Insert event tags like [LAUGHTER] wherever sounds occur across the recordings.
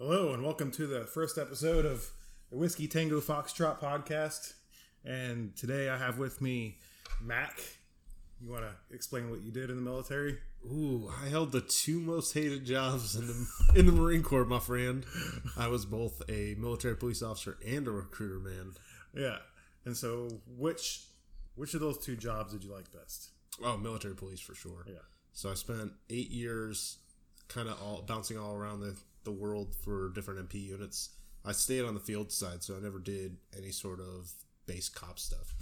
Hello, and welcome to the first episode of the Whiskey Tango Foxtrot podcast. And today I have with me Mac. You want to explain what you did in the military? Ooh, I held the two most hated jobs in the [LAUGHS] in the Marine Corps, my friend. I was both a military police officer and a recruiter, man. Yeah. And so, which which of those two jobs did you like best? Oh, military police for sure. Yeah. So I spent eight years, kind of all bouncing all around the the world for different MP units. I stayed on the field side, so I never did any sort of base cop stuff.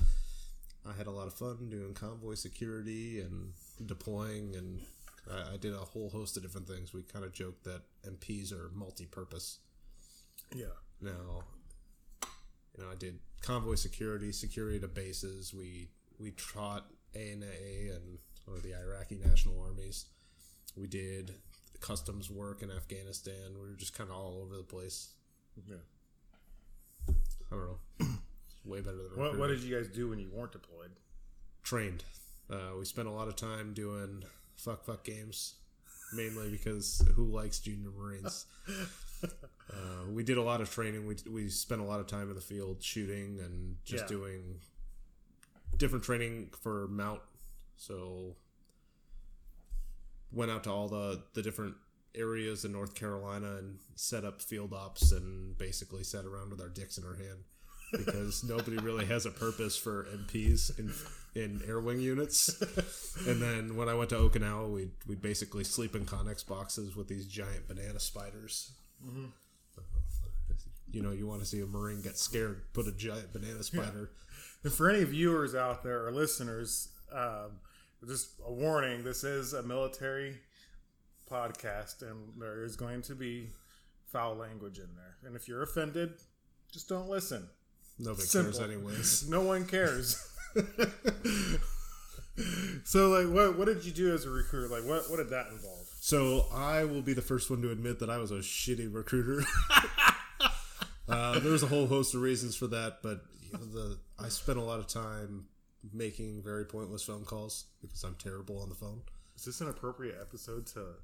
I had a lot of fun doing convoy security and deploying, and I, I did a whole host of different things. We kind of joked that MPs are multi-purpose. Yeah. Now, you know, I did convoy security, security to bases. We we trot ANA and or the Iraqi National Armies. We did customs work in Afghanistan. We were just kind of all over the place. Yeah. I don't know. [CLEARS THROAT] Way better than What, what did you guys do when you weren't deployed? trained. Uh, we spent a lot of time doing fuck fuck games, mainly because who likes junior Marines? [LAUGHS] uh, we did a lot of training. We we spent a lot of time in the field shooting and just Yeah. doing different training for mount. So went out to all the the different areas in North Carolina and set up field ops and basically sat around with our dicks in our hand because [LAUGHS] nobody really has a purpose for MPs in in air wing units. And then when I went to Okinawa, we we basically sleep in Connex boxes with these giant banana spiders. You know, you want to see a Marine get scared, put a giant banana spider. And for any viewers out there or listeners, um, just a warning: this is a military podcast, and there is going to be foul language in there. And if you're offended, just don't listen. Nobody Simple. cares, anyways. [LAUGHS] No one cares. [LAUGHS] so, like, what what did you do as a recruiter? Like, what what did that involve? So I will be the first one to admit that I was a shitty recruiter. [LAUGHS] uh, there was a whole host of reasons for that, but you know, the I spent a lot of time making very pointless phone calls because I'm terrible on the phone. Is this an appropriate episode to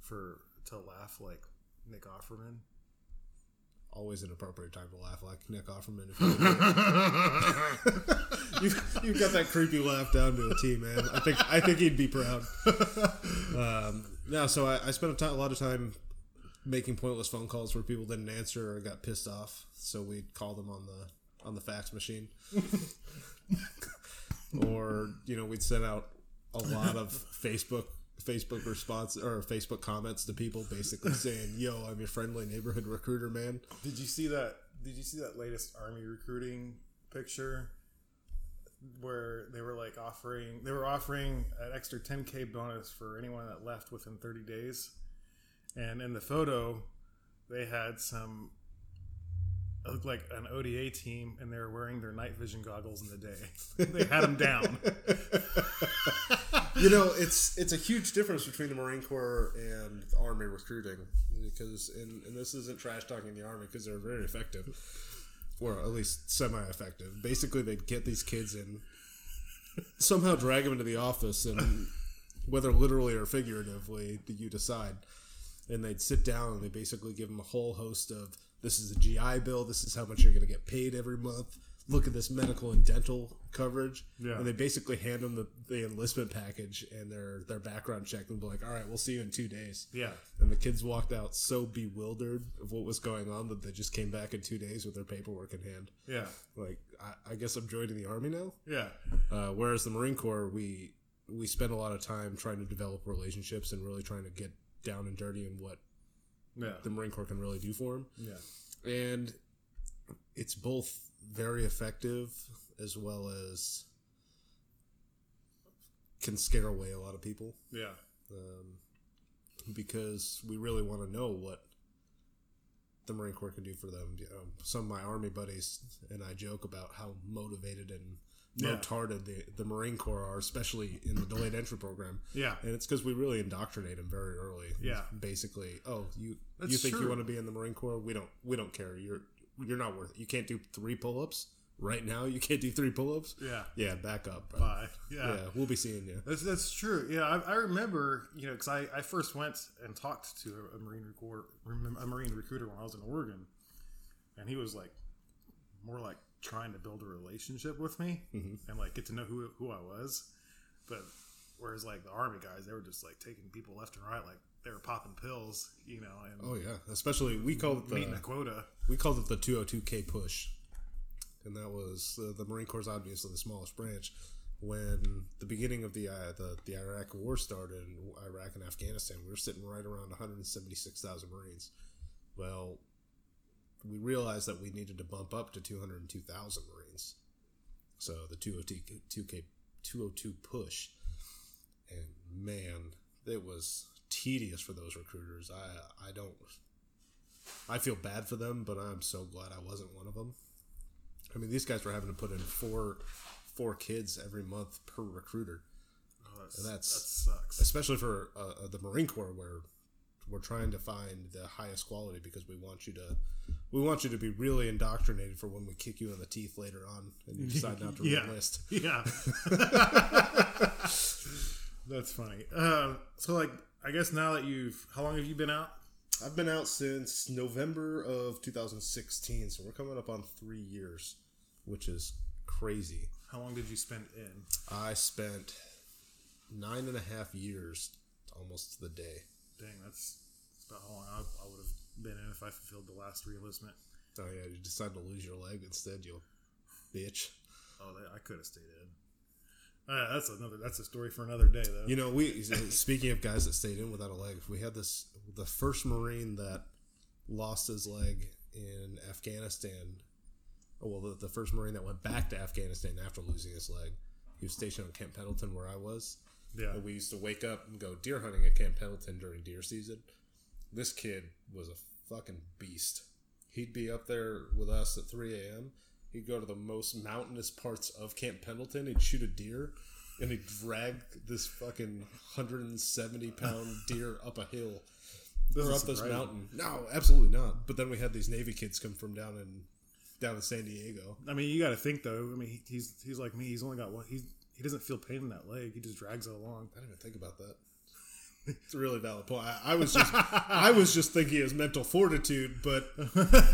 for to laugh like Nick Offerman? Always an appropriate time to laugh like Nick Offerman. If you [LAUGHS] you've, got that creepy laugh down to a T, man. I think I think he'd be proud. Um, no, so I, I spent a, lot of time making pointless phone calls where people didn't answer or got pissed off. So we'd call them on the on the fax machine, [LAUGHS] or you know we'd send out a lot of [LAUGHS] Facebook Facebook response or Facebook comments to people, basically [LAUGHS] saying, "Yo, I'm your friendly neighborhood recruiter, man." Did you see that? Did you see that latest army recruiting picture where they were like offering they were offering an extra 10k bonus for anyone that left within 30 days, and in the photo they had some looked like an ODA team, and they were wearing their night vision goggles in the day. [LAUGHS] they had them down. [LAUGHS] you know, it's it's a huge difference between the Marine Corps and Army recruiting because, and, and this isn't trash talking the Army because they're very effective, or at least semi-effective. Basically, they'd get these kids in, somehow drag them into the office, and whether literally or figuratively, you decide. And they'd sit down and they basically give them a whole host of this is a GI Bill, this is how much you're going to get paid every month. Look at this medical and dental coverage. Yeah. And they basically hand them the, the enlistment package and their, their background check and be like, all right, we'll see you in two days. Yeah. And the kids walked out so bewildered of what was going on that they just came back in two days with their paperwork in hand. Yeah. Like, I, I guess I'm joining the Army now. Yeah. Uh, whereas the Marine Corps, we we spend a lot of time trying to develop relationships and really trying to get down and dirty in what Yeah. the Marine Corps can really do for them. Yeah. And it's both very effective as well as can scare away a lot of people Yeah. um, because we really want to know what the Marine Corps can do for them. You know, some of my Army buddies and I joke about how motivated and Yeah. retarded the, the Marine Corps are, especially in the delayed entry program. Yeah. And it's because we really indoctrinate them very early. Yeah. Basically, oh, you That's you think true. you want to be in the Marine Corps? We don't we don't care. You're you're not worth it. You can't do three pull ups. right now you can't do three pull-ups. Yeah. Yeah, back up. Bro. Bye. Yeah. Yeah, we'll be seeing you. That's that's true. Yeah, I, I remember, you know, because I, I first went and talked to a, a marine recruiter, a marine recruiter when I was in Oregon, and he was like, more like trying to build a relationship with me Mm-hmm. and like get to know who who I was, but whereas like the army guys, they were just like taking people left and right, like they were popping pills, you know, and Oh yeah, especially we called it meeting the quota. we called it the 202k push, and that was uh, the Marine Corps is obviously the smallest branch. When the beginning of the uh, the the Iraq War started in Iraq and Afghanistan, we were sitting right around 176,000 Marines. Well, we realized that we needed to bump up to 202,000 Marines. So the 202k 202 push, and man, it was tedious for those recruiters. I I don't I feel bad for them, but I'm so glad I wasn't one of them. I mean, these guys were having to put in four four kids every month per recruiter, Oh, that's, And that's- that sucks. especially for uh, uh, the Marine Corps, where we're trying to find the highest quality because we want you to we want you to be really indoctrinated for when we kick you in the teeth later on and you decide not to [LAUGHS] Yeah. enlist. Yeah. [LAUGHS] That's funny. Um, so, like, I guess now that you've, how long have you been out? I've been out since November of 2016, so we're coming up on three years, which is crazy. How long did you spend in? I spent nine and a half years, almost to the day. Dang, that's, that's about how long I, I would have been in if I fulfilled the last reenlistment. Oh yeah, you decided to lose your leg instead, you bitch. Oh, I could have stayed in. Uh, that's another. That's a story for another day, though. You know, we [LAUGHS] speaking of guys that stayed in without a leg, we had this the first Marine that lost his leg in Afghanistan. Oh, well, the, the first Marine that went back to Afghanistan after losing his leg. He was stationed on Camp Pendleton, where I was. yeah, And we used to wake up and go deer hunting at Camp Pendleton during deer season. This kid was a fucking beast. He'd be up there with us at 3 a.m. He'd go to the most mountainous parts of Camp Pendleton. He'd shoot a deer, and he'd drag this fucking 170 pound [LAUGHS] deer up a hill or up this mountain. No, absolutely not. But then we had these Navy kids come from down in down in San Diego. I mean, you got to think though. I mean, he's he's like me. He's only got one. He's he doesn't feel pain in that leg. He just drags it along. I didn't even think about that. It's a really valid point. I, I was just, I was just thinking his mental fortitude, but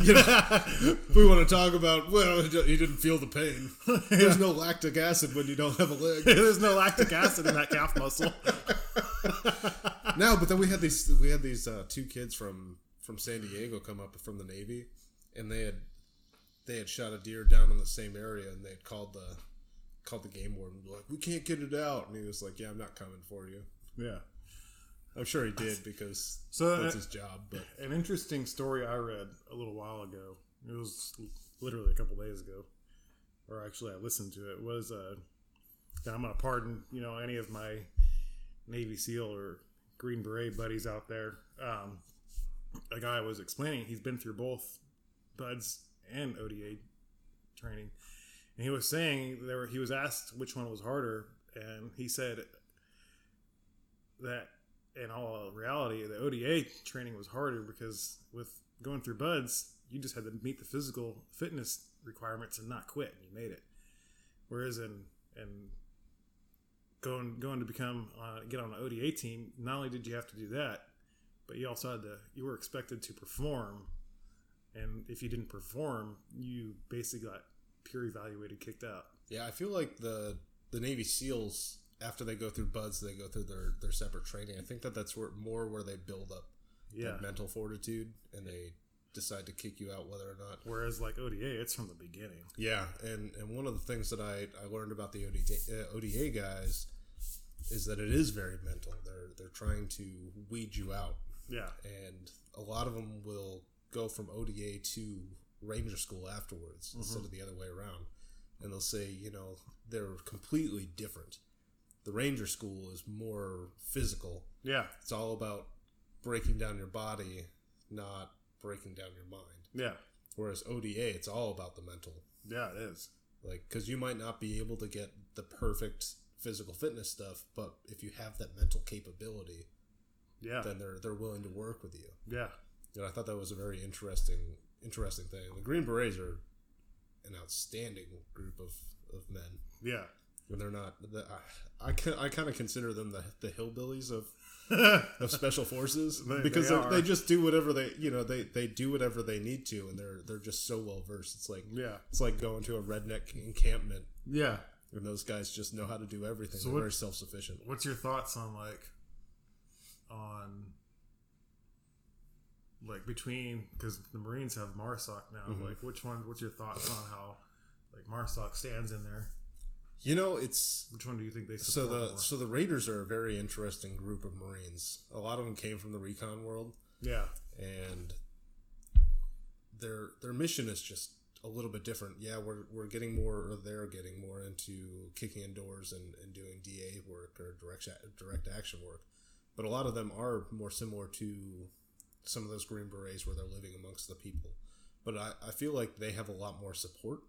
you know, we want to talk about. Well, he didn't feel the pain. There's no lactic acid when you don't have a leg. [LAUGHS] There's no lactic acid in that calf muscle. No, but then we had these, we had these uh, two kids from from San Diego come up from the Navy, and they had they had shot a deer down in the same area, and they had called the called the game warden, like, "We can't get it out," and he was like, "Yeah, I'm not coming for you." yeah. I'm sure he did because So, that's uh, his job, but. An interesting story I read a little while ago. It was literally a couple days ago, or actually I listened to it. Was uh, I'm gonna pardon you know any of my Navy SEAL or Green Beret buddies out there. Um, a guy was explaining he's been through both BUD/S and ODA training, and he was saying there were, he was asked which one was harder, and he said that in all reality, the ODA training was harder because with going through BUD/S, you just had to meet the physical fitness requirements and not quit, and you made it. Whereas in in going going to become uh, get on an ODA team, not only did you have to do that, but you also had to you were expected to perform, and if you didn't perform, you basically got peer evaluated, kicked out. Yeah, I feel like the the Navy SEALs after they go through BUD/S, they go through their their separate training. I think that that's where more where they build up Yeah. mental fortitude and they decide to kick you out whether or not. Whereas like ODA, it's from the beginning. Yeah, and and one of the things that I I learned about the ODA, uh, ODA guys is that it is very mental. They're they're trying to weed you out, Yeah. and a lot of them will go from ODA to Ranger School afterwards instead of the other way around. And they'll say, you know, they're completely different. The Ranger School is more physical. Yeah. It's all about breaking down your body, not breaking down your mind. Yeah. Whereas ODA, it's all about the mental. Yeah, it is. Like, because you might not be able to get the perfect physical fitness stuff, but if you have that mental capability, Yeah. then they're they're willing to work with you. yeah. And I thought that was a very interesting interesting thing. The Green Berets are an outstanding group of, of men. Yeah. And they're not. The, I I, I kind of consider them the the hillbillies of [LAUGHS] of special forces They- because they they, just do whatever they you know they they do whatever they need to and they're they're just so well versed. It's like Yeah. it's like going to a redneck encampment Yeah. and those guys just know how to do everything. So they're what- very self sufficient. What's your thoughts on like on like between because the Marines have Marsoc now. Mhm. Like which one? What's your thoughts on how like Marsoc stands in there? You know, it's Which one do you think they so support the more? so the Raiders are a very interesting group of Marines. A lot of them came from the recon world, yeah. and their their mission is just a little bit different. Yeah, we're we're getting more, or they're getting more into kicking indoors and, and doing DA work or direct direct action work, but a lot of them are more similar to some of those Green Berets where they're living amongst the people. But I, I feel like they have a lot more support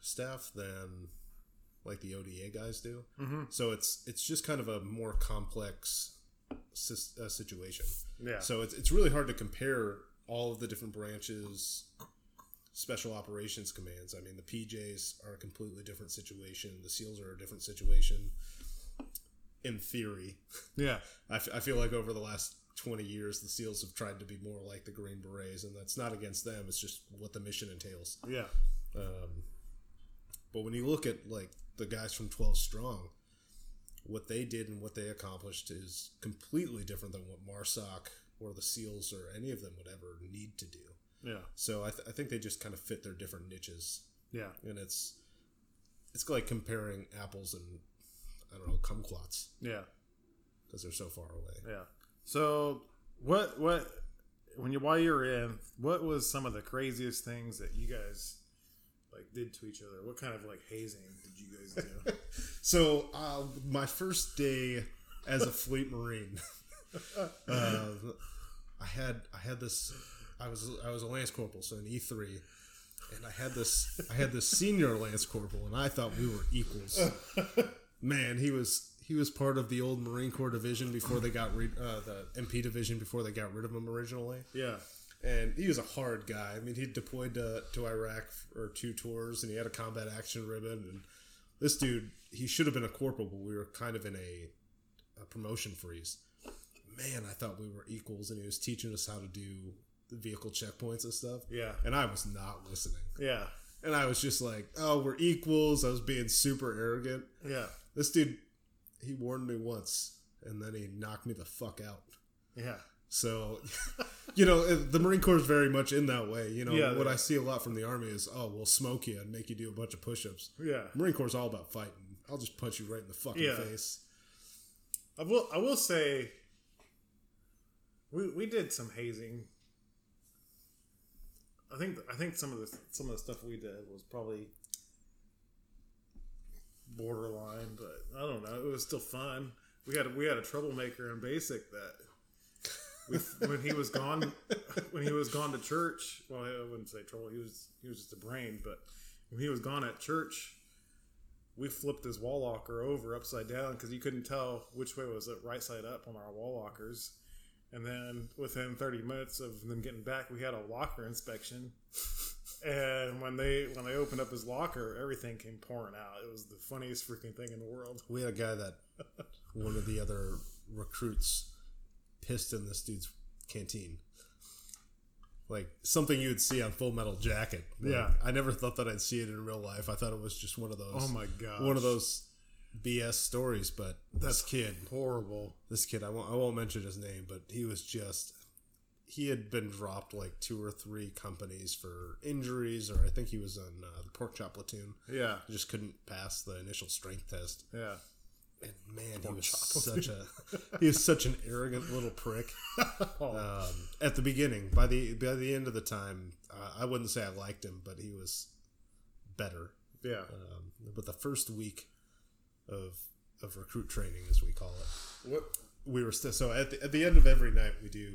staff than like the ODA guys do. Mm-hmm. So it's it's just kind of a more complex sis- uh, situation. Yeah. So it's it's really hard to compare all of the different branches, special operations commands. I mean, the PJs are a completely different situation. The SEALs are a different situation. In theory, [LAUGHS] yeah. I, f- I feel like over the last 20 years, the SEALs have tried to be more like the Green Berets, and that's not against them. It's just what the mission entails. Yeah. Um, but when you look at like the guys from 12 Strong, what they did and what they accomplished is completely different than what Marsoc or the SEALs or any of them would ever need to do. Yeah. So I, th- I think they just kind of fit their different niches, Yeah. and it's it's like comparing apples and I don't know kumquats Yeah. because they're so far away. Yeah. So what what when you while you're in, what was some of the craziest things that you guys like did to each other? What kind of like hazing did you guys do? [LAUGHS] So uh, my first day as a fleet marine, [LAUGHS] uh, I had I had this I was I was a lance corporal, so an E three, and I had this I had this senior lance corporal, and I thought we were equals. Man, he was he was part of the old Marine Corps division before they got rid uh, the MP division before they got rid of him originally yeah. And he was a hard guy. I mean, he deployed to, to Iraq for two tours, and he had a combat action ribbon. And this dude, he should have been a corporal, but we were kind of in a, a promotion freeze. Man, I thought we were equals, and he was teaching us how to do the vehicle checkpoints and stuff. Yeah. And I was not listening. Yeah. And I was just like, "Oh, we're equals." I was being super arrogant. Yeah. This dude, he warned me once, and then he knocked me the fuck out. Yeah. So, [LAUGHS] you know, the Marine Corps is very much in that way. You know, Yeah, what I see a lot from the Army is, oh, we'll smoke you and make you do a bunch of push ups. Yeah. Marine Corps is all about fighting. I'll just punch you right in the fucking Yeah. face. I will I will say we we did some hazing. I think I think some of the some of the stuff we did was probably borderline, but I don't know. It was still fun. We had we had a troublemaker in basic that when he was gone when he was gone to church. Well, I wouldn't say trouble. He was he was just a brain, but when he was gone at church, we flipped his wall locker over upside down because you couldn't tell which way was it right side up on our wall lockers. And then within 30 minutes of them getting back, we had a locker inspection. And when they when they opened up his locker, everything came pouring out. It was the funniest freaking thing in the world. We had a guy that one of the other recruits pissed in this dude's canteen. Like something you would see on Full Metal Jacket. Like, Yeah. I never thought that I'd see it in real life. I thought it was just one of those. Oh my god! One of those BS stories, but this kid, horrible. this kid, I won't, I won't mention his name, but he was just, he had been dropped like two or three companies for injuries, or I think he was on uh, the pork chop platoon. Yeah, He just couldn't pass the initial strength test. yeah. And man, he was such a, [LAUGHS] he was such an arrogant little prick. [LAUGHS] Oh, Um, at the beginning, by the by the end of the time, uh, I wouldn't say I liked him, but he was better. yeah, Um, but the first week of of recruit training, as we call it, what? we were still so at the, at the end of every night we do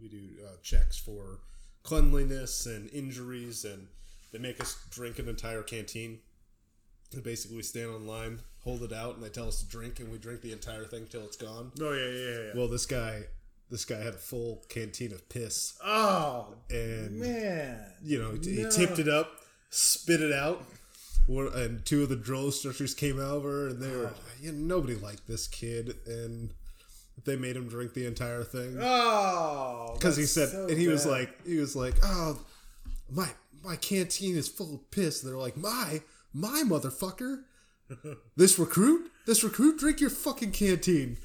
we do uh, checks for cleanliness and injuries and they make us drink an entire canteen they basically stand on line hold it out and they tell us to drink and we drink the entire thing till it's gone Oh yeah, yeah, yeah. well this guy this guy had a full canteen of piss oh and man, you know he No. tipped it up spit it out. And two of the drill instructors came over, and they were you know, nobody liked this kid, and they made him drink the entire thing Oh, because he said, so and he was like, he was like, oh, my my canteen is full of piss. And they're like, my my motherfucker, this recruit, this recruit, drink your fucking canteen.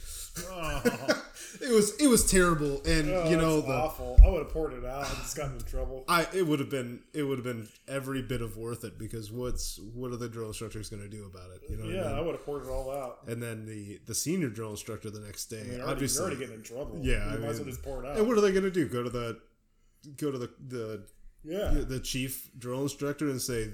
Oh, [LAUGHS] It was it was terrible, and oh, you know the awful. I would have poured it out and just gotten in trouble. I it would have been it would have been every bit of worth it because what's what are the drill instructors going to do about it? You know, Yeah, and, I would have poured it all out. and then the the senior drill instructor the next day, I mean, already, obviously, you're already getting in trouble. Yeah, you I might as well just pour it out. and what are they going to do? Go to the go to the the yeah, the chief drill instructor and say,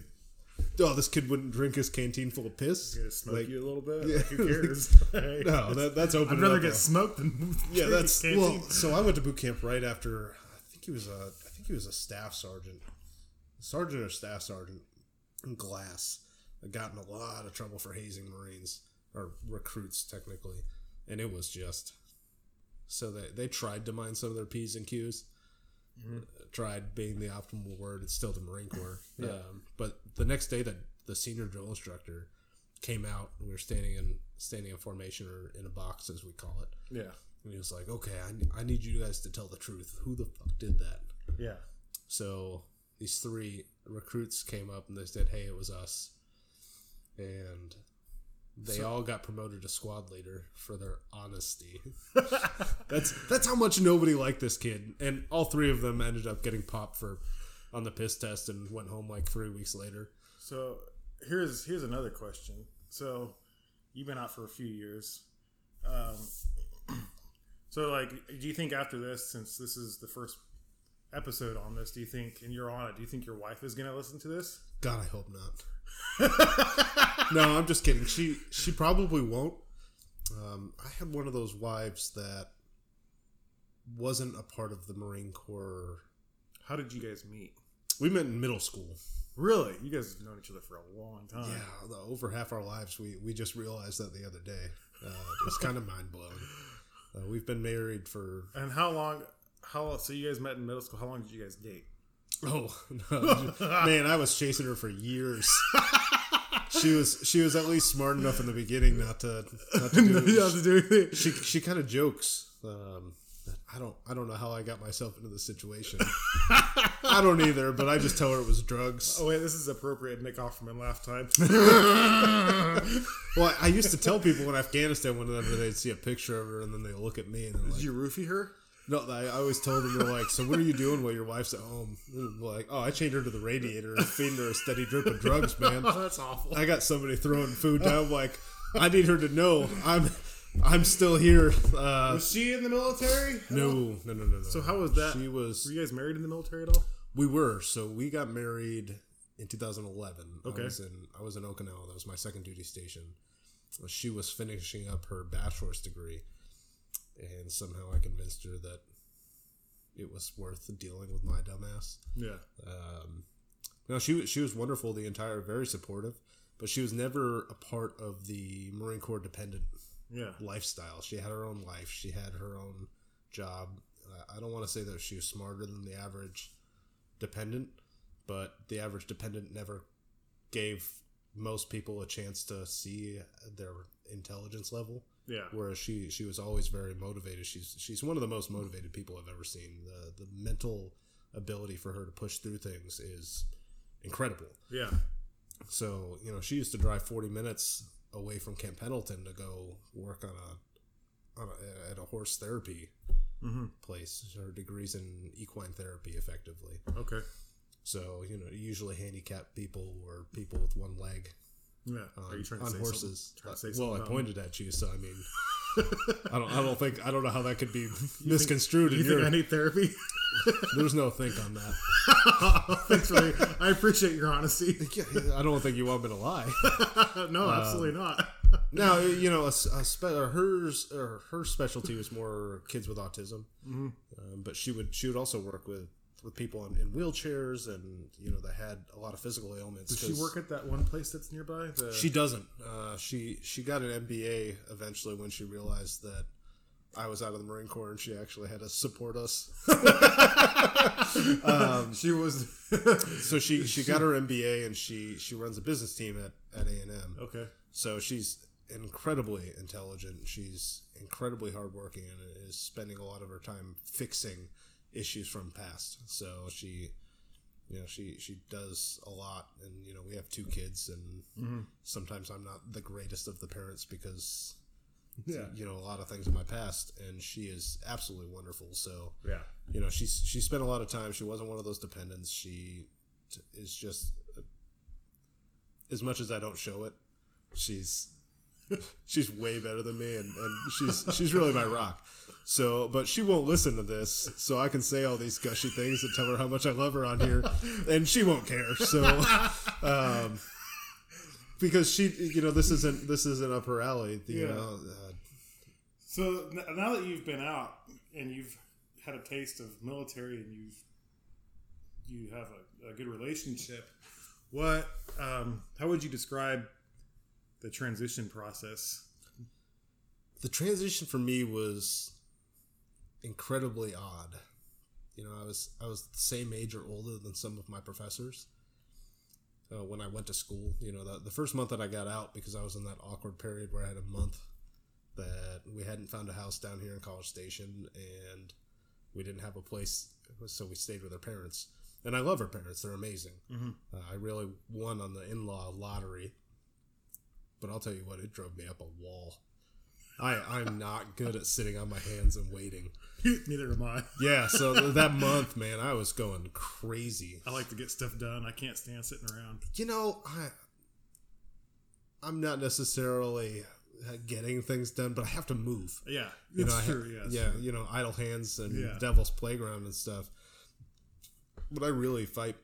"Oh, this kid wouldn't drink his canteen full of piss." Gonna smoke Like, you a little bit. yeah. Like, who [LAUGHS] cares? [LAUGHS] No, that, that's open. I'd rather get smoked than Yeah, that's well. So I went to boot camp right after. I think he was a. I think he was a staff sergeant, sergeant or staff sergeant in glass. I got in a lot of trouble for hazing Marines or recruits technically, and it was just. So they they tried to mind some of their p's and q's. Mm-hmm. Tried being the optimal word. It's still the Marine Corps. [LAUGHS] um, but the next day, that the senior drill instructor came out. and We were standing in standing in formation or in a box, as we call it. yeah, And he was like, okay, I, I need you guys to tell the truth. Who the fuck did that? yeah. So these three recruits came up and they said, hey, it was us. And they So- all got promoted to squad leader for their honesty. [LAUGHS] that's that's how much nobody liked this kid. And all three of them ended up getting popped for on the piss test and went home like three weeks later. So here's here's another question. So you've been out for a few years. Um, [CLEARS THROAT] so like, do you think after this, since this is the first episode on this, do you think, and you're on it, do you think your wife is gonna listen to this? God, I hope not. [LAUGHS] no, I'm just kidding. She she probably won't. Um, I had one of those wives that wasn't a part of the Marine Corps. How did you guys meet? We met in middle school. Really, you guys have known each other for a long time. Yeah, the- over half our lives. We we just realized that the other day. Uh, it's kind of mind blowing. Uh, we've been married for And how long? How so? You guys met in middle school. How long did you guys date? Oh [LAUGHS] no, man! I was chasing her for years. [LAUGHS] she was she was at least smart enough in the beginning not to not to [LAUGHS] do. Have to do anything. she she kind of jokes. Um, I don't I don't know how I got myself into this situation. I don't either, but I just tell her it was drugs. Oh wait, this is appropriate Nick Offerman laugh time. Well, I, used to tell people in Afghanistan whenever they'd see a picture of her and then they look at me and they're Did you roofie her? "No." I, I always told them they're like, "So what are you doing while your wife's at home?" Like, "Oh, I chained her to the radiator and feeding her a steady drip of drugs, man." [LAUGHS] Oh, that's awful. I got somebody throwing food down. Like, I need her to know I'm I'm still here. Uh, Was she in the military? no, no, no, no, no. So how was that? She was. Were you guys married in the military at all? We were. So we got married in 2011. Okay. I was in I was in Okinawa. That was my second duty station. She was finishing up her bachelor's degree, and somehow I convinced her that it was worth dealing with my dumbass. Yeah. Um, no, she was- she was wonderful the entire, very supportive, but she was never a part of the Marine Corps dependent Yeah. lifestyle. She had her own life. She had her own job. Uh, I don't want to say that she was smarter than the average dependent, but the average dependent never gave most people a chance to see their intelligence level. Yeah. Whereas she she was always very motivated. She's she's one of the most motivated people I've ever seen. The the mental ability for her to push through things is incredible. Yeah. So, you know, she used to drive 40 minutes away from Camp Pendleton to go work on a, on a at a horse therapy Mm-hmm. place. Her degrees in equine therapy, effectively. Okay. So, you know, usually handicapped people or people with one leg Yeah. on, Are you trying to on say horses. Trying to say well, I pointed at you, so I mean, [LAUGHS] I don't, I don't think, I don't know how that could be misconstrued. You in think I need therapy? [LAUGHS] there's no think on that. [LAUGHS] Thanks for the, I appreciate your honesty. I don't think you want me to lie. no, absolutely not. Now you know a, a spe- or hers or her specialty was more kids with autism, Mm-hmm. um, but she would she would also work with with people in, in wheelchairs and you know that had a lot of physical ailments. Does she work at that one place that's nearby? The, She doesn't. Uh, she she got an MBA eventually when she realized that I was out of the Marine Corps and she actually had to support us. [LAUGHS] Um, she was [LAUGHS] so she she got her MBA and she she runs a business team at at A and M. okay. So she's incredibly intelligent. She's incredibly hardworking and is spending a lot of her time fixing issues from past. So she, you know, she she does a lot, and you know, we have two kids, and mm-hmm. sometimes I'm not the greatest of the parents because Yeah. you know a lot of things in my past, and she is absolutely wonderful. So Yeah. you know, she's she spent a lot of time. She wasn't one of those dependents. She t- is just as much as I don't show it, she's [LAUGHS] she's way better than me, and, and she's she's really my rock. So, but she won't listen to this, so I can say all these gushy things and tell her how much I love her on here, and she won't care. So, um, because she, you know, this isn't this isn't up her alley. You Yeah. know, uh, So now that you've been out and you've had a taste of military and you've you have a, a good relationship, what um, how would you describe the transition process? the transition for me was incredibly odd. You know, I was I was the same age or older than some of my professors uh, when I went to school. You know, the, the first month that I got out because I was in that awkward period where I had a month that we hadn't found a house down here in College Station and we didn't have a place, so we stayed with our parents. And I love our parents; they're amazing. Uh, I really won on the in-law lottery, but I'll tell you what, it drove me up a wall. I I'm not good at sitting on my hands and waiting. [LAUGHS] Neither am I. Yeah, so th- [LAUGHS] that month, man, I was going crazy. I like to get stuff done. I can't stand sitting around. You know, I I'm not necessarily getting things done, but I have to move. Yeah, You it's know, true. ha- yes. yeah, you know, idle hands and Yeah. devil's playground and stuff. But I really fight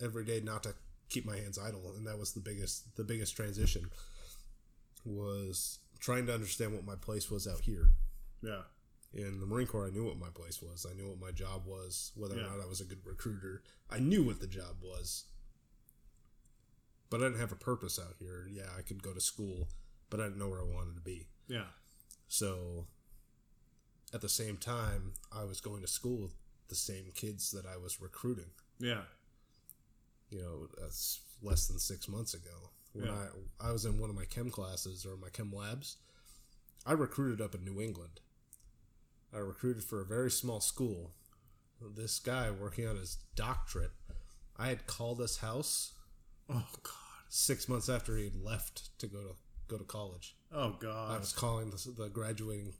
every day not to keep my hands idle, and that was the biggest the biggest transition was trying to understand what my place was out here. yeah, in the Marine Corps, I knew what my place was. I knew what my job was, whether Yeah. or not I was a good recruiter. I knew what the job was. But I didn't have a purpose out here. Yeah, I could go to school, but I didn't know where I wanted to be. yeah, So at the same time, I was going to school with the same kids that I was recruiting. yeah, You know, that's less than six months ago. When Yeah. I, I was in one of my chem classes or my chem labs, I recruited up in New England. I recruited for a very small school. This guy working on his doctorate, I had called his house Oh God. six months after he had left to go to go to college. Oh God! I was calling the, the graduating,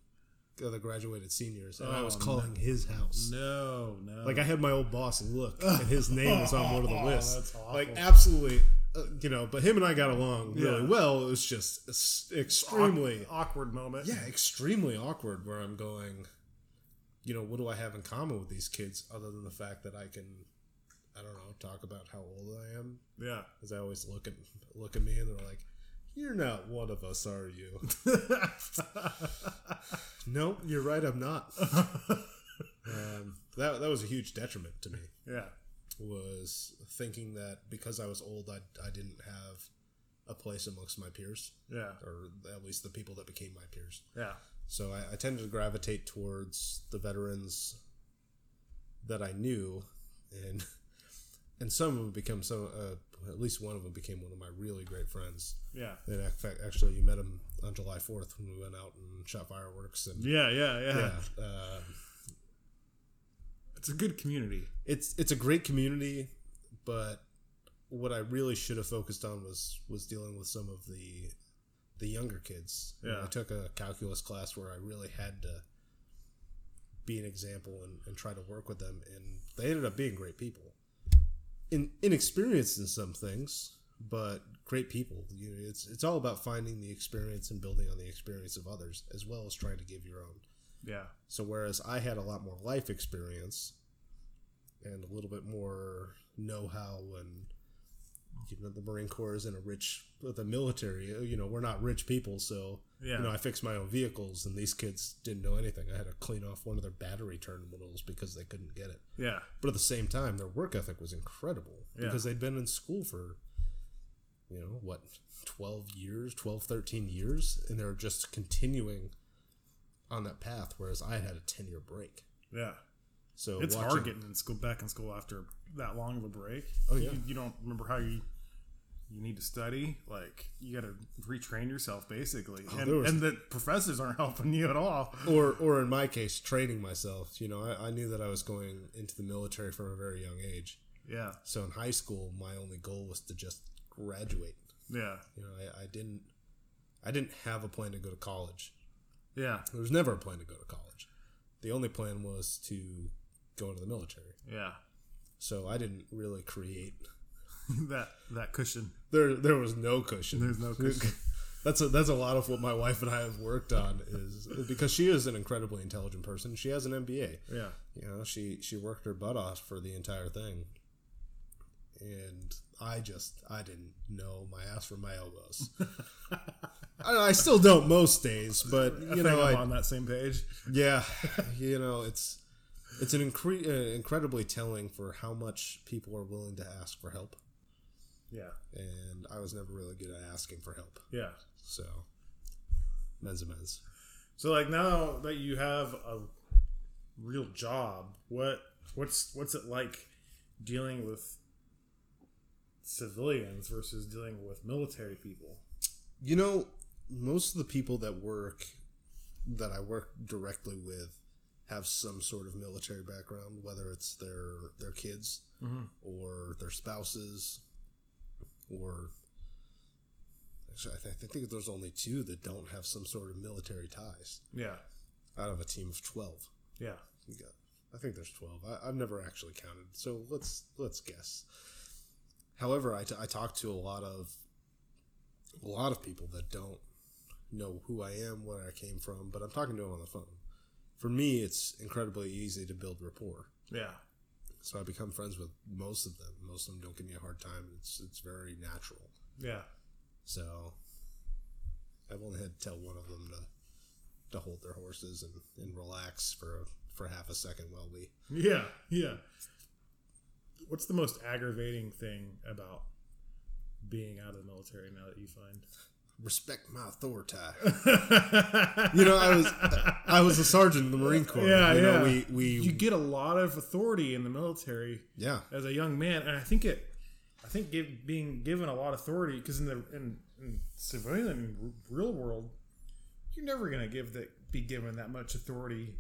the graduated seniors, and I was Oh, calling his house. No, no. Like I had my old boss look, and his name was on one of the [LAUGHS] Oh, lists. awful. Like absolutely, uh, you know. But him and I got along really Yeah. well. It was just extremely, awkward moment. yeah, extremely awkward. Where I'm going, you know, what do I have in common with these kids other than the fact that I can, I don't know, talk about how old I am? yeah. Because they always look at look at me and they're like, "You're not one of us, are you?" [LAUGHS] no, you're right. I'm not. [LAUGHS] um, that that was a huge detriment to me yeah. Was thinking that because I was old, I, I didn't have a place amongst my peers, Yeah. or at least the people that became my peers. Yeah. So I, I tended to gravitate towards the veterans that I knew, and and some of them become some. Uh, at least one of them became one of my really great friends. Yeah. And in fact, actually, you met him on July Fourth when we went out and shot fireworks. And Yeah. Yeah. Yeah. yeah, uh, It's a good community. it's it's a great community, but what I really should have focused on was was dealing with some of the the younger kids. You know, Yeah. I took a calculus class where I really had to be an example and, and try to work with them, and they ended up being great people. In, inexperienced in some things, but great people. You know, it's it's all about finding the experience and building on the experience of others, as well as trying to give your own. Yeah. So whereas I had a lot more life experience and a little bit more know-how and you know the Marine Corps isn't a rich the military uh, you know we're not rich people so Yeah. you know I fixed my own vehicles and these kids didn't know anything I had to clean off one of their battery terminals because they couldn't get it Yeah. but at the same time their work ethic was incredible Yeah. because they'd been in school for you know what 12 years 12 13 years and they're just continuing on that path whereas i had a 10 year break Yeah. So It's watching- hard getting in school back in school after that long of a break. Oh, yeah. you, you don't remember how you you need to study. Like you got to retrain yourself basically, oh, and, Oh, there was- and the professors aren't [LAUGHS] helping you at all. or or in my case, training myself. You know, I, I knew that I was going into the military from a very young age. Yeah, So in high school, my only goal was to just graduate. yeah, You know, I, I didn't I didn't have a plan to go to college. Yeah, There was never a plan to go to college. The only plan was to go into the military. yeah. So I didn't really create. [LAUGHS] that that cushion. There there was no cushion. There's no cushion. [LAUGHS] that's a that's a lot of what my wife and I have worked on is because she is an incredibly intelligent person. She has an MBA. Yeah, You know, she she worked her butt off for the entire thing. And I just I didn't know my ass from my elbows. [LAUGHS] I, I still don't most days, but you know, I'm I, on that same page. [LAUGHS] yeah, you know, it's it's an incre- uh, incredibly telling for how much people are willing to ask for help, Yeah, and I was never really good at asking for help. yeah. So, men's a men's. So like now that you have a real job, what what's what's it like dealing with civilians versus dealing with military people? You know, most of the people that work that I work directly with have some sort of military background, whether it's their their kids mm-hmm. or their spouses, or actually, I, th- I think there's only two that don't have some sort of military ties Yeah, out of a team of twelve. yeah, I think there's twelve. I, I've never actually counted, so let's let's guess. However, I, t- I talk to a lot of a lot of people that don't know who I am, where I came from, but I'm talking to them on the phone. For me, it's incredibly easy to build rapport. yeah, So I become friends with most of them. Most of them don't give me a hard time. It's it's very natural. yeah, So I've only had to tell one of them to to hold their horses and, and relax for for half a second while we yeah, yeah. What's the most aggravating thing about being out of the military now that you find? respect my authority. [LAUGHS] you know, I was I was a sergeant in the Marine Corps. Yeah, you know, yeah. We we you get a lot of authority in the military yeah as a young man, and I think it, I think give, being given a lot of authority because in the in, in civilian r- real world, you're never gonna give that be given that much authority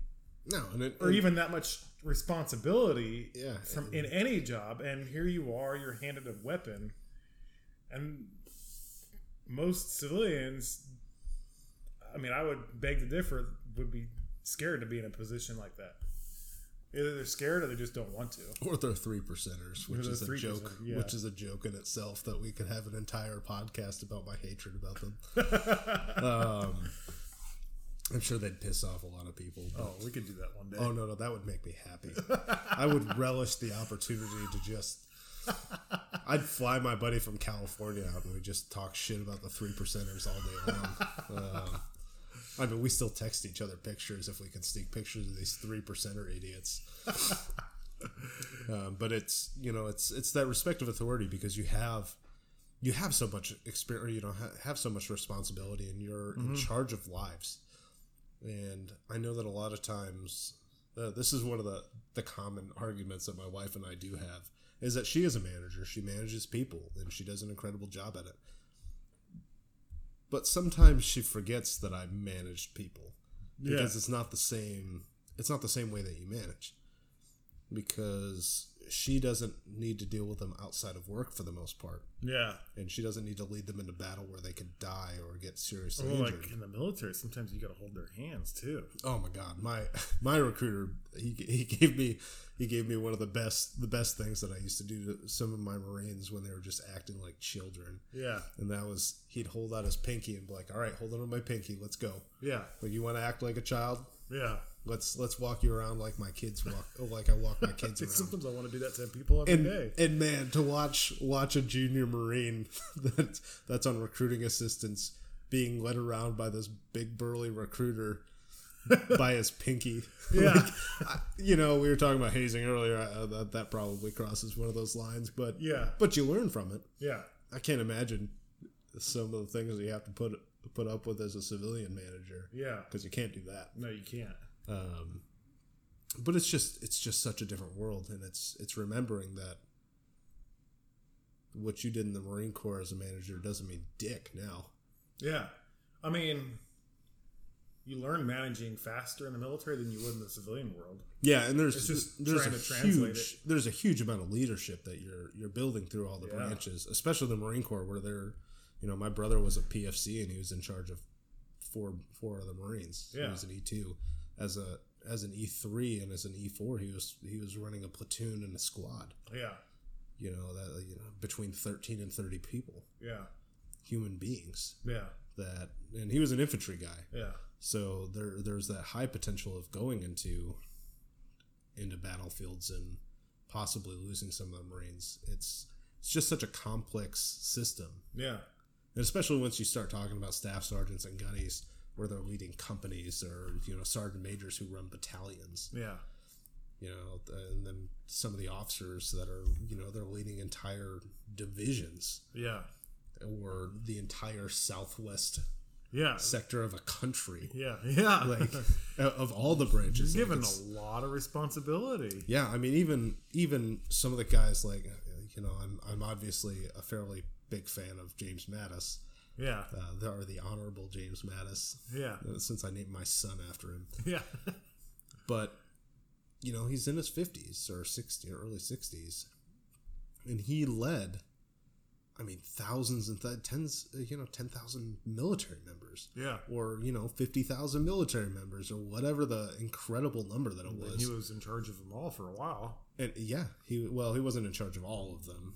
no, and it, or and- even that much responsibility Yeah, from in any job and here you are you're handed a weapon and most civilians i mean i would beg to differ would be scared to be in a position like that either they're scared or they just don't want to or they're three percenters, which is a joke. yeah. Which is a joke in itself that we could have an entire podcast about my hatred about them. [LAUGHS] um, I'm sure they'd piss off a lot of people. but- oh we could do that one day Oh no, no, that would make me happy. I would [LAUGHS] relish the opportunity to just. I'd fly my buddy from California out and we just talk shit about the three percenters all day long. Um, [LAUGHS] I mean, we still text each other pictures if we can sneak pictures of these three percenter idiots. [LAUGHS] um, but it's you know it's it's that respect of authority because you have you have so much experience, you know, ha- have so much responsibility, and you're in charge of lives. And I know that a lot of times, uh, this is one of the the common arguments that my wife and I do have is that she is a manager. She manages people, and she does an incredible job at it. But sometimes she forgets that I managed people because Yeah. it's not the same. It's not the same way that you manage because she doesn't need to deal with them outside of work for the most part. Yeah. And she doesn't need to lead them into battle where they could die or get seriously well, injured. like in the military sometimes you gotta hold their hands too. Oh my god, my [LAUGHS] my recruiter he, he gave me he gave me one of the best the best things that I used to do to some of my Marines when they were just acting like children, yeah. And that was he'd hold out his pinky and be like, "All right, hold on to my pinky, let's go." yeah. Like you want to act like a child? yeah Let's let's walk you around like my kids walk, like I walk my kids [LAUGHS] around. sometimes i want to do that to people every day. and, and man, to watch watch a junior marine [LAUGHS] that's that's on recruiting assistance being led around by this big burly recruiter [LAUGHS] by his pinky. Yeah. Like, I- you know, we were talking about hazing earlier. Uh, that that probably crosses one of those lines, but Yeah. but you learn from it. yeah I can't imagine some of the things that you have to put put up with as a civilian manager yeah because you can't do that. no you can't Um, but it's just it's just such a different world, and it's it's remembering that what you did in the Marine Corps as a manager doesn't mean dick now. Yeah. I mean, you learn managing faster in the military than you would in the civilian world. Yeah, and there's It's just there's trying a to translate huge there's a huge amount of leadership that you're you're building through all the Yeah. branches, especially the Marine Corps, where they're you know my brother was a PFC and he was in charge of four four of the Marines. he was an E two as a as an E three and as an E four he was he was running a platoon and a squad. Yeah. You know that you know between thirteen and thirty people, Yeah. human beings Yeah. that, and he was an infantry guy. Yeah. So there there's that high potential of going into into battlefields and possibly losing some of the Marines. It's it's just such a complex system. Yeah. And especially once you start talking about staff sergeants and gunnies where they're leading companies or you know sergeant majors who run battalions, Yeah. you know, and then some of the officers that are, you know, they're leading entire divisions Yeah. or the entire southwest Yeah. sector of a country. Yeah. [LAUGHS] Yeah. like [LAUGHS] of all the branches You're given it's- a lot of responsibility. yeah i mean even even some of the guys like you know i'm i'm obviously a fairly big fan of james mattis Yeah. uh, the, or the honorable james mattis Yeah. uh, since i named my son after him Yeah. but you know he's in his 50s or 60 or early 60s and he led i mean thousands and th- tens uh, you know 10,000 military members Yeah. or you know 50,000 military members or whatever the incredible number that it And was he was in charge of them all for a while. And yeah, he well, he wasn't in charge of all of them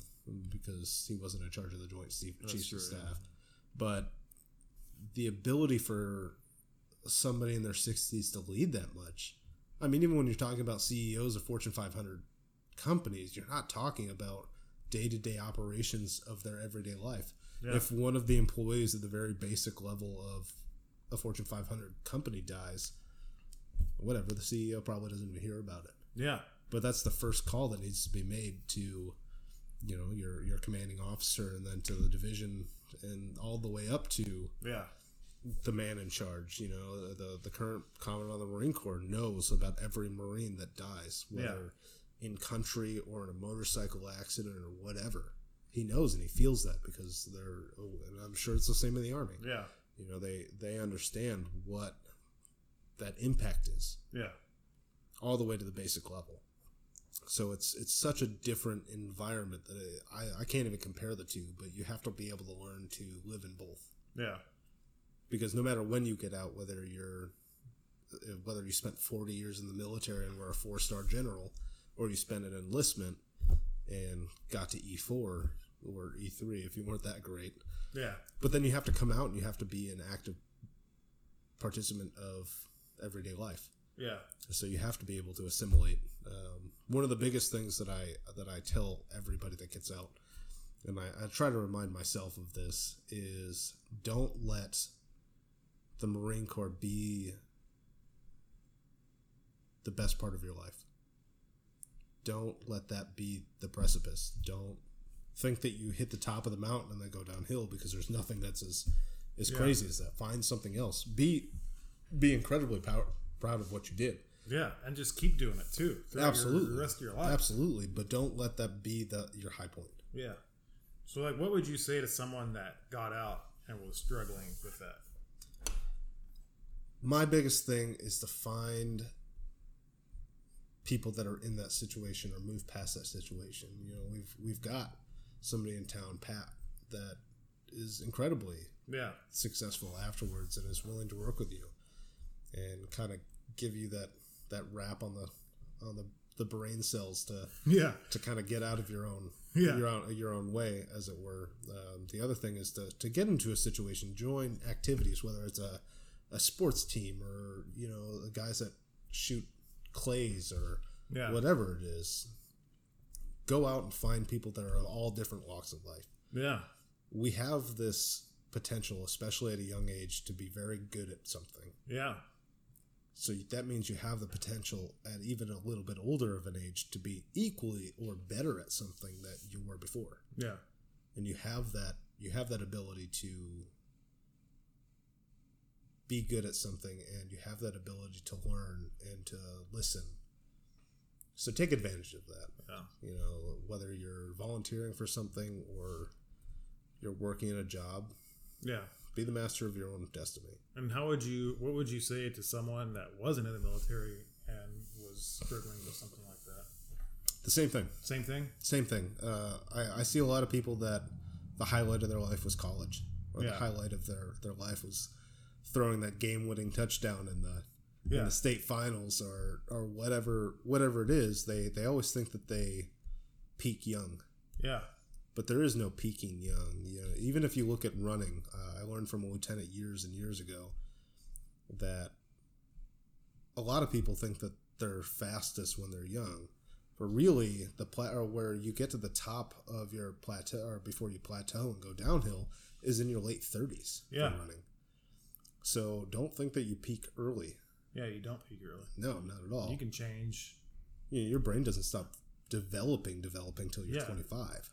because he wasn't in charge of the Joint Chiefs of yeah. But the ability for somebody in their sixties to lead that much, I mean, even when you're talking about CEOs of Fortune 500 companies, you're not talking about day to day operations of their everyday life. Yeah. If one of the employees at the very basic level of a Fortune 500 company dies, whatever, the CEO probably doesn't even hear about it Yeah. but that's the first call that needs to be made to you know your your commanding officer and then to the division and all the way up to Yeah. the man in charge you know the the current commandant of the marine corps knows about every marine that dies whether in country or in a motorcycle accident or whatever he knows and he feels that because they're and i'm sure it's the same in the army Yeah. you know they they understand what that impact is Yeah. all the way to the basic level. So it's it's such a different environment that I, I can't even compare the two. But you have to be able to learn to live in both Yeah. because no matter when you get out, whether you're whether you spent forty years in the military and were a four star general, or you spent an enlistment and got to E four or E three if you weren't that great. Yeah. But then you have to come out and you have to be an active participant of everyday life. Yeah. so you have to be able to assimilate um, one of the biggest things that i that i tell everybody that gets out and I, I try to remind myself of this is don't let the marine corps be the best part of your life. Don't let that be the precipice. Don't think that you hit the top of the mountain and then go downhill because there's nothing that's as as Yeah. crazy as that. Find something else. Be be incredibly pow- proud of what you did Yeah. And just keep doing it too. throughout your- Absolutely. the rest of your life. Absolutely, but don't let that be the your high point. Yeah. So, like, what would you say to someone that got out and was struggling with that? My biggest thing is to find people that are in that situation or move past that situation. You know, we've we've got somebody in town, Pat, that is incredibly Yeah. successful afterwards and is willing to work with you and kind of give you that that wrap on the on the the brain cells to Yeah. to kind of get out of your own Yeah. your own your own way, as it were. Um, the other thing is to, to get into a situation, join activities, whether it's a, a sports team or you know the guys that shoot clays or Yeah. whatever it is. Go out and find people that are of all different walks of life. Yeah. We have this potential, especially at a young age, to be very good at something. Yeah. So that means you have the potential at even a little bit older of an age to be equally or better at something that you were before. Yeah. And you have that you have that ability to be good at something and you have that ability to learn and to listen So take advantage of that. Yeah. You know, whether you're volunteering for something or you're working in a job, Yeah. Be the master of your own destiny. And how would you? What would you say to someone that wasn't in the military and was struggling with something like that? The same thing. Same thing. Same thing. Uh, I, I see a lot of people that the highlight of their life was college, or the highlight of their, their life was throwing that game winning touchdown in the in the state finals or or whatever whatever it is. They they always think that they peak young, Yeah. But there is no peaking young. You know, even if you look at running, uh, I learned from a lieutenant years and years ago that a lot of people think that they're fastest when they're young, but really the pla- or where you get to the top of your plateau or before you plateau and go downhill is in your late thirties Yeah. running. So don't think that you peak early. Yeah. You don't peak early. No, not at all. You can change. You know, your brain doesn't stop developing, developing till you're Yeah. 25.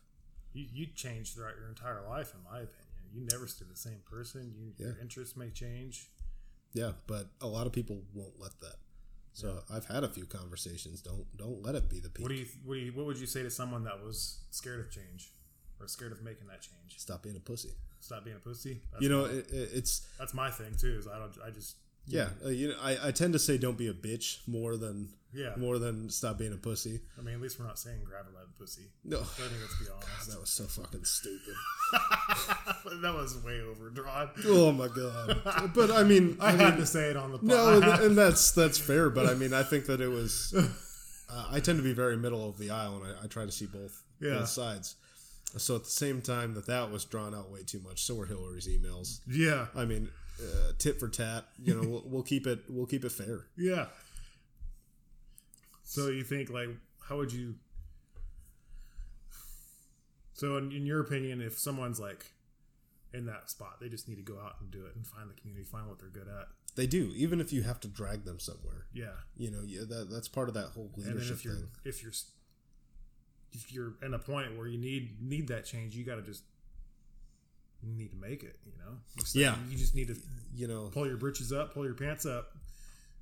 You you change throughout your entire life, in my opinion. You never stay the same person. You, Your interests may change. Yeah, but a lot of people won't let that. So I've had a few conversations. Don't don't let it be the peak. What do you what do you what would you say to someone that was scared of change or scared of making that change? Stop being a pussy. Stop being a pussy. That's You know, it, it, it's that's my thing too. Is I don't I just yeah. Uh, you know, I, I tend to say don't be a bitch more than yeah. more than stop being a pussy. I mean, at least we're not saying grab a that pussy. No, I think let's be honest. that was so fucking stupid. [LAUGHS] that was way overdrawn. oh my god! But I mean, [LAUGHS] I I had mean, to say it on the pod. no, and that's [LAUGHS] that's fair. But I mean, I think that it was. Uh, I tend to be very middle of the aisle, and I, I try to see both Yeah. both sides. So at the same time that that was drawn out way too much, so were Hillary's emails. yeah, I mean, uh, tit for tat. You know, we'll, we'll keep it. We'll keep it fair. [LAUGHS] yeah. So you think like how would you? So in, in your opinion, if someone's like in that spot, they just need to go out and do it and find the community, find what they're good at. They do, even if you have to drag them somewhere. Yeah, You know, yeah, that that's part of that whole and then leadership if you're if you're if you're in a point where you need need that change, you got to just you need to make it. You know, Yeah. You just need to You know, pull your britches up, pull your pants up,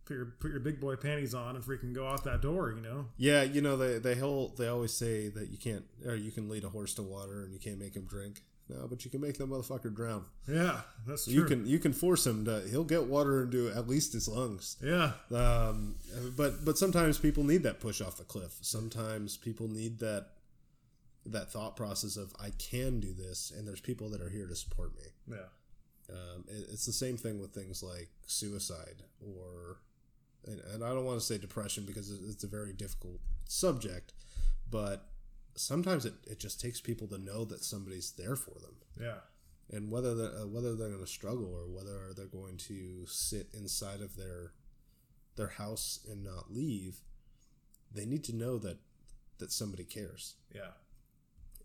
put your put your big boy panties on, and freaking go out that door. You know. yeah, you know they they whole they always say that you can't or you can lead a horse to water and you can't make him drink. No, but you can make that motherfucker drown. Yeah, that's true. You can you can force him to. He'll get water into at least his lungs. Yeah, Um, but but sometimes people need that push off the cliff. Sometimes people need that that thought process of I can do this, and there's people that are here to support me. yeah, Um, it, it's the same thing with things like suicide or, and, and I don't want to say depression because it- it's a very difficult subject, but sometimes it, it just takes people to know that somebody's there for them. yeah, And whether they're, uh, whether they're going to struggle or whether they're going to sit inside of their their house and not leave, they need to know that that somebody cares. yeah,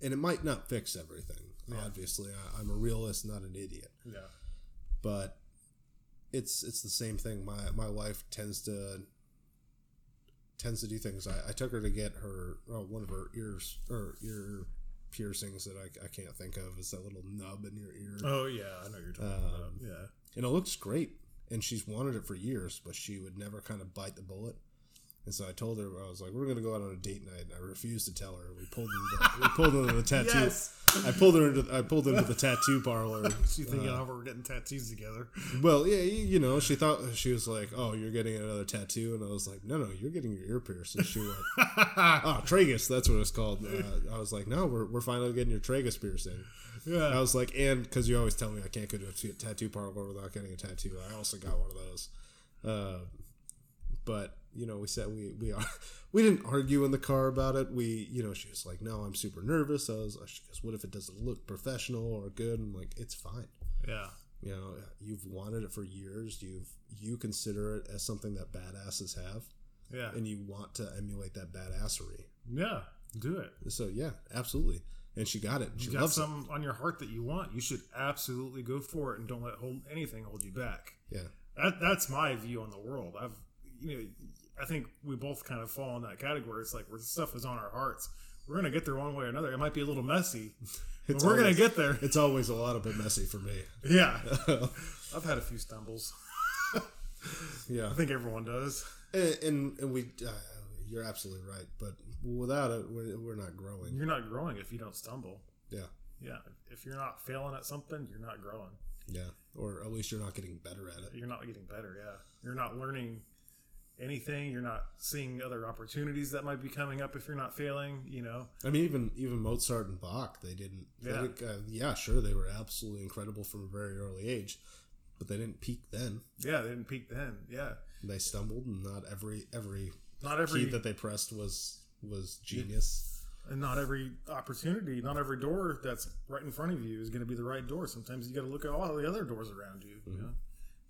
And it might not fix everything. Yeah. Obviously, I, I'm a realist, not an idiot yeah, but it's it's the same thing. My my wife tends to tends to do things. I, I took her to get her oh, one of her ears or ear piercings that I, I can't think of. It's that little nub in your ear, Oh yeah, I know you're talking about. Um, Yeah, and it looks great. And she's wanted it for years, but she would never kind of bite the bullet. And so I told her I was like, "We're gonna go out on a date night." And I refused to tell her. We pulled into the, we pulled into the [LAUGHS] tattoo. Yes. I pulled her into I pulled into the tattoo parlor. [LAUGHS] She thinking, oh, we're getting tattoos together. Well, yeah, you know, she thought she was like, "Oh, you're getting another tattoo," and I was like, "No, no, you're getting your ear pierced." And she went, [LAUGHS] "Oh, tragus, that's what it's called." Uh, I was like, "No, we're, we're finally getting your tragus piercing." Yeah, I was like, "And because you always tell me I can't go to a t- tattoo parlor without getting a tattoo, I also got one of those." Uh, but you know, we said we we are [LAUGHS] we didn't argue in the car about it. We you know, she was like, "No, I'm super nervous." I was, she goes, "What if it doesn't look professional or good?" I'm like, "It's fine." yeah, you know you've wanted it for years you've you consider it as something that badasses have yeah, and you want to emulate that badassery yeah. Do it. so yeah absolutely and she got it she You got something on your heart that you want. You should absolutely go for it, and don't let hold anything hold you back. yeah That that's my view on the world. I've you know I think we both kind of fall in that category. It's like where stuff is on our hearts. We're gonna get there one way or another. It might be a little messy, [LAUGHS] but we're gonna get there. it's always a lot of bit messy for me Yeah, [LAUGHS] I've had a few stumbles. [LAUGHS] yeah I think everyone does. and and, and we uh, you're absolutely right. But without it, we're, we're not growing. You're not growing if you don't stumble. Yeah, Yeah, if you're not failing at something, you're not growing. yeah. Or at least you're not getting better at it. You're not getting better. Yeah, you're not learning anything. You're not seeing other opportunities that might be coming up if you're not failing. You know. I mean, even even Mozart and Bach, they didn't. They Yeah. didn't, uh, yeah, sure, they were absolutely incredible from a very early age, but they didn't peak then. Yeah, they didn't peak then. Yeah, They stumbled, and not every every not every key that they pressed was was genius. and not every opportunity, not every door that's right in front of you is going to be the right door. Sometimes you got to look at all the other doors around you. you know?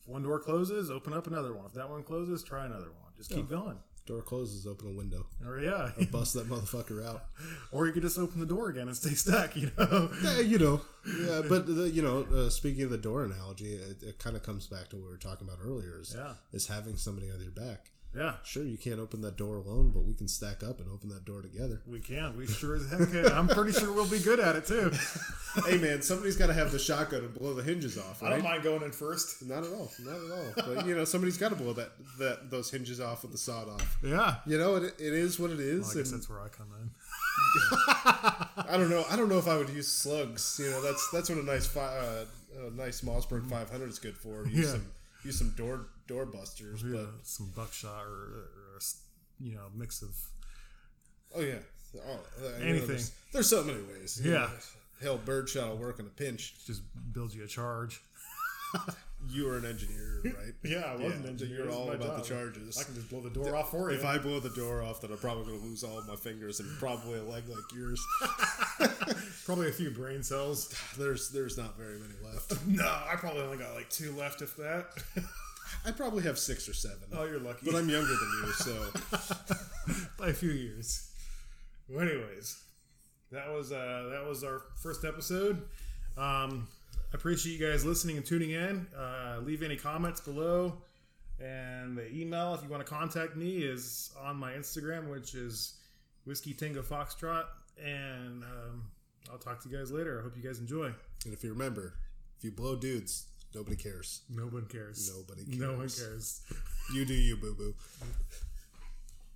One door closes, open up another one. If that one closes, try another one. Just keep going. Door closes, open a window, Or yeah, bust that motherfucker out. [LAUGHS] or you could just open the door again and stay stuck. You know. Yeah, you know, yeah, but the, you know, uh, speaking of the door analogy, it, it kind of comes back to what we were talking about earlier. Is, Yeah. is having somebody on your back. Yeah, Sure, you can't open that door alone, but we can stack up and open that door together. we can. We sure as heck can. I'm pretty sure we'll be good at it too. [LAUGHS] hey, man, somebody's got to have the shotgun and blow the hinges off, I don't mind going in first. Not at all, not at all. But you know, somebody's got to blow that, that those hinges off with the sawed off. Yeah. You know, it, it is what it is. Well, I guess and that's where I come in. [LAUGHS] I don't know. I don't know if I would use slugs. You know, that's that's what a nice fi- uh, a nice Mossberg 500 is good for. Use Yeah. some use some door door busters. Yeah, But some buckshot or, or you know mix of oh yeah, oh, Anything. there's, there's so many ways. Yeah. know. hell, birdshot will work in a pinch. just builds you a charge. [LAUGHS] You are an engineer, right? [LAUGHS] Yeah, I was an engineer. You're all about the charges. I can just blow the door off for you. If I blow the door off, then I'm probably going to lose all of my fingers and probably a leg like yours. [LAUGHS] Probably a few brain cells. There's there's not very many left. No, I probably only got like two left, if that. I probably have six or seven. oh, you're lucky. But I'm younger than you, so [LAUGHS] by a few years. Well, anyways, that was uh, that was our first episode. Um, I appreciate you guys listening and tuning in. Uh, leave any comments below, and the email if you want to contact me is on my Instagram, which is whiskey tango foxtrot. And um, I'll talk to you guys later. I hope you guys enjoy. and if you remember, if you blow dudes, nobody cares. No one cares. Nobody No one cares. cares. You do you, boo boo.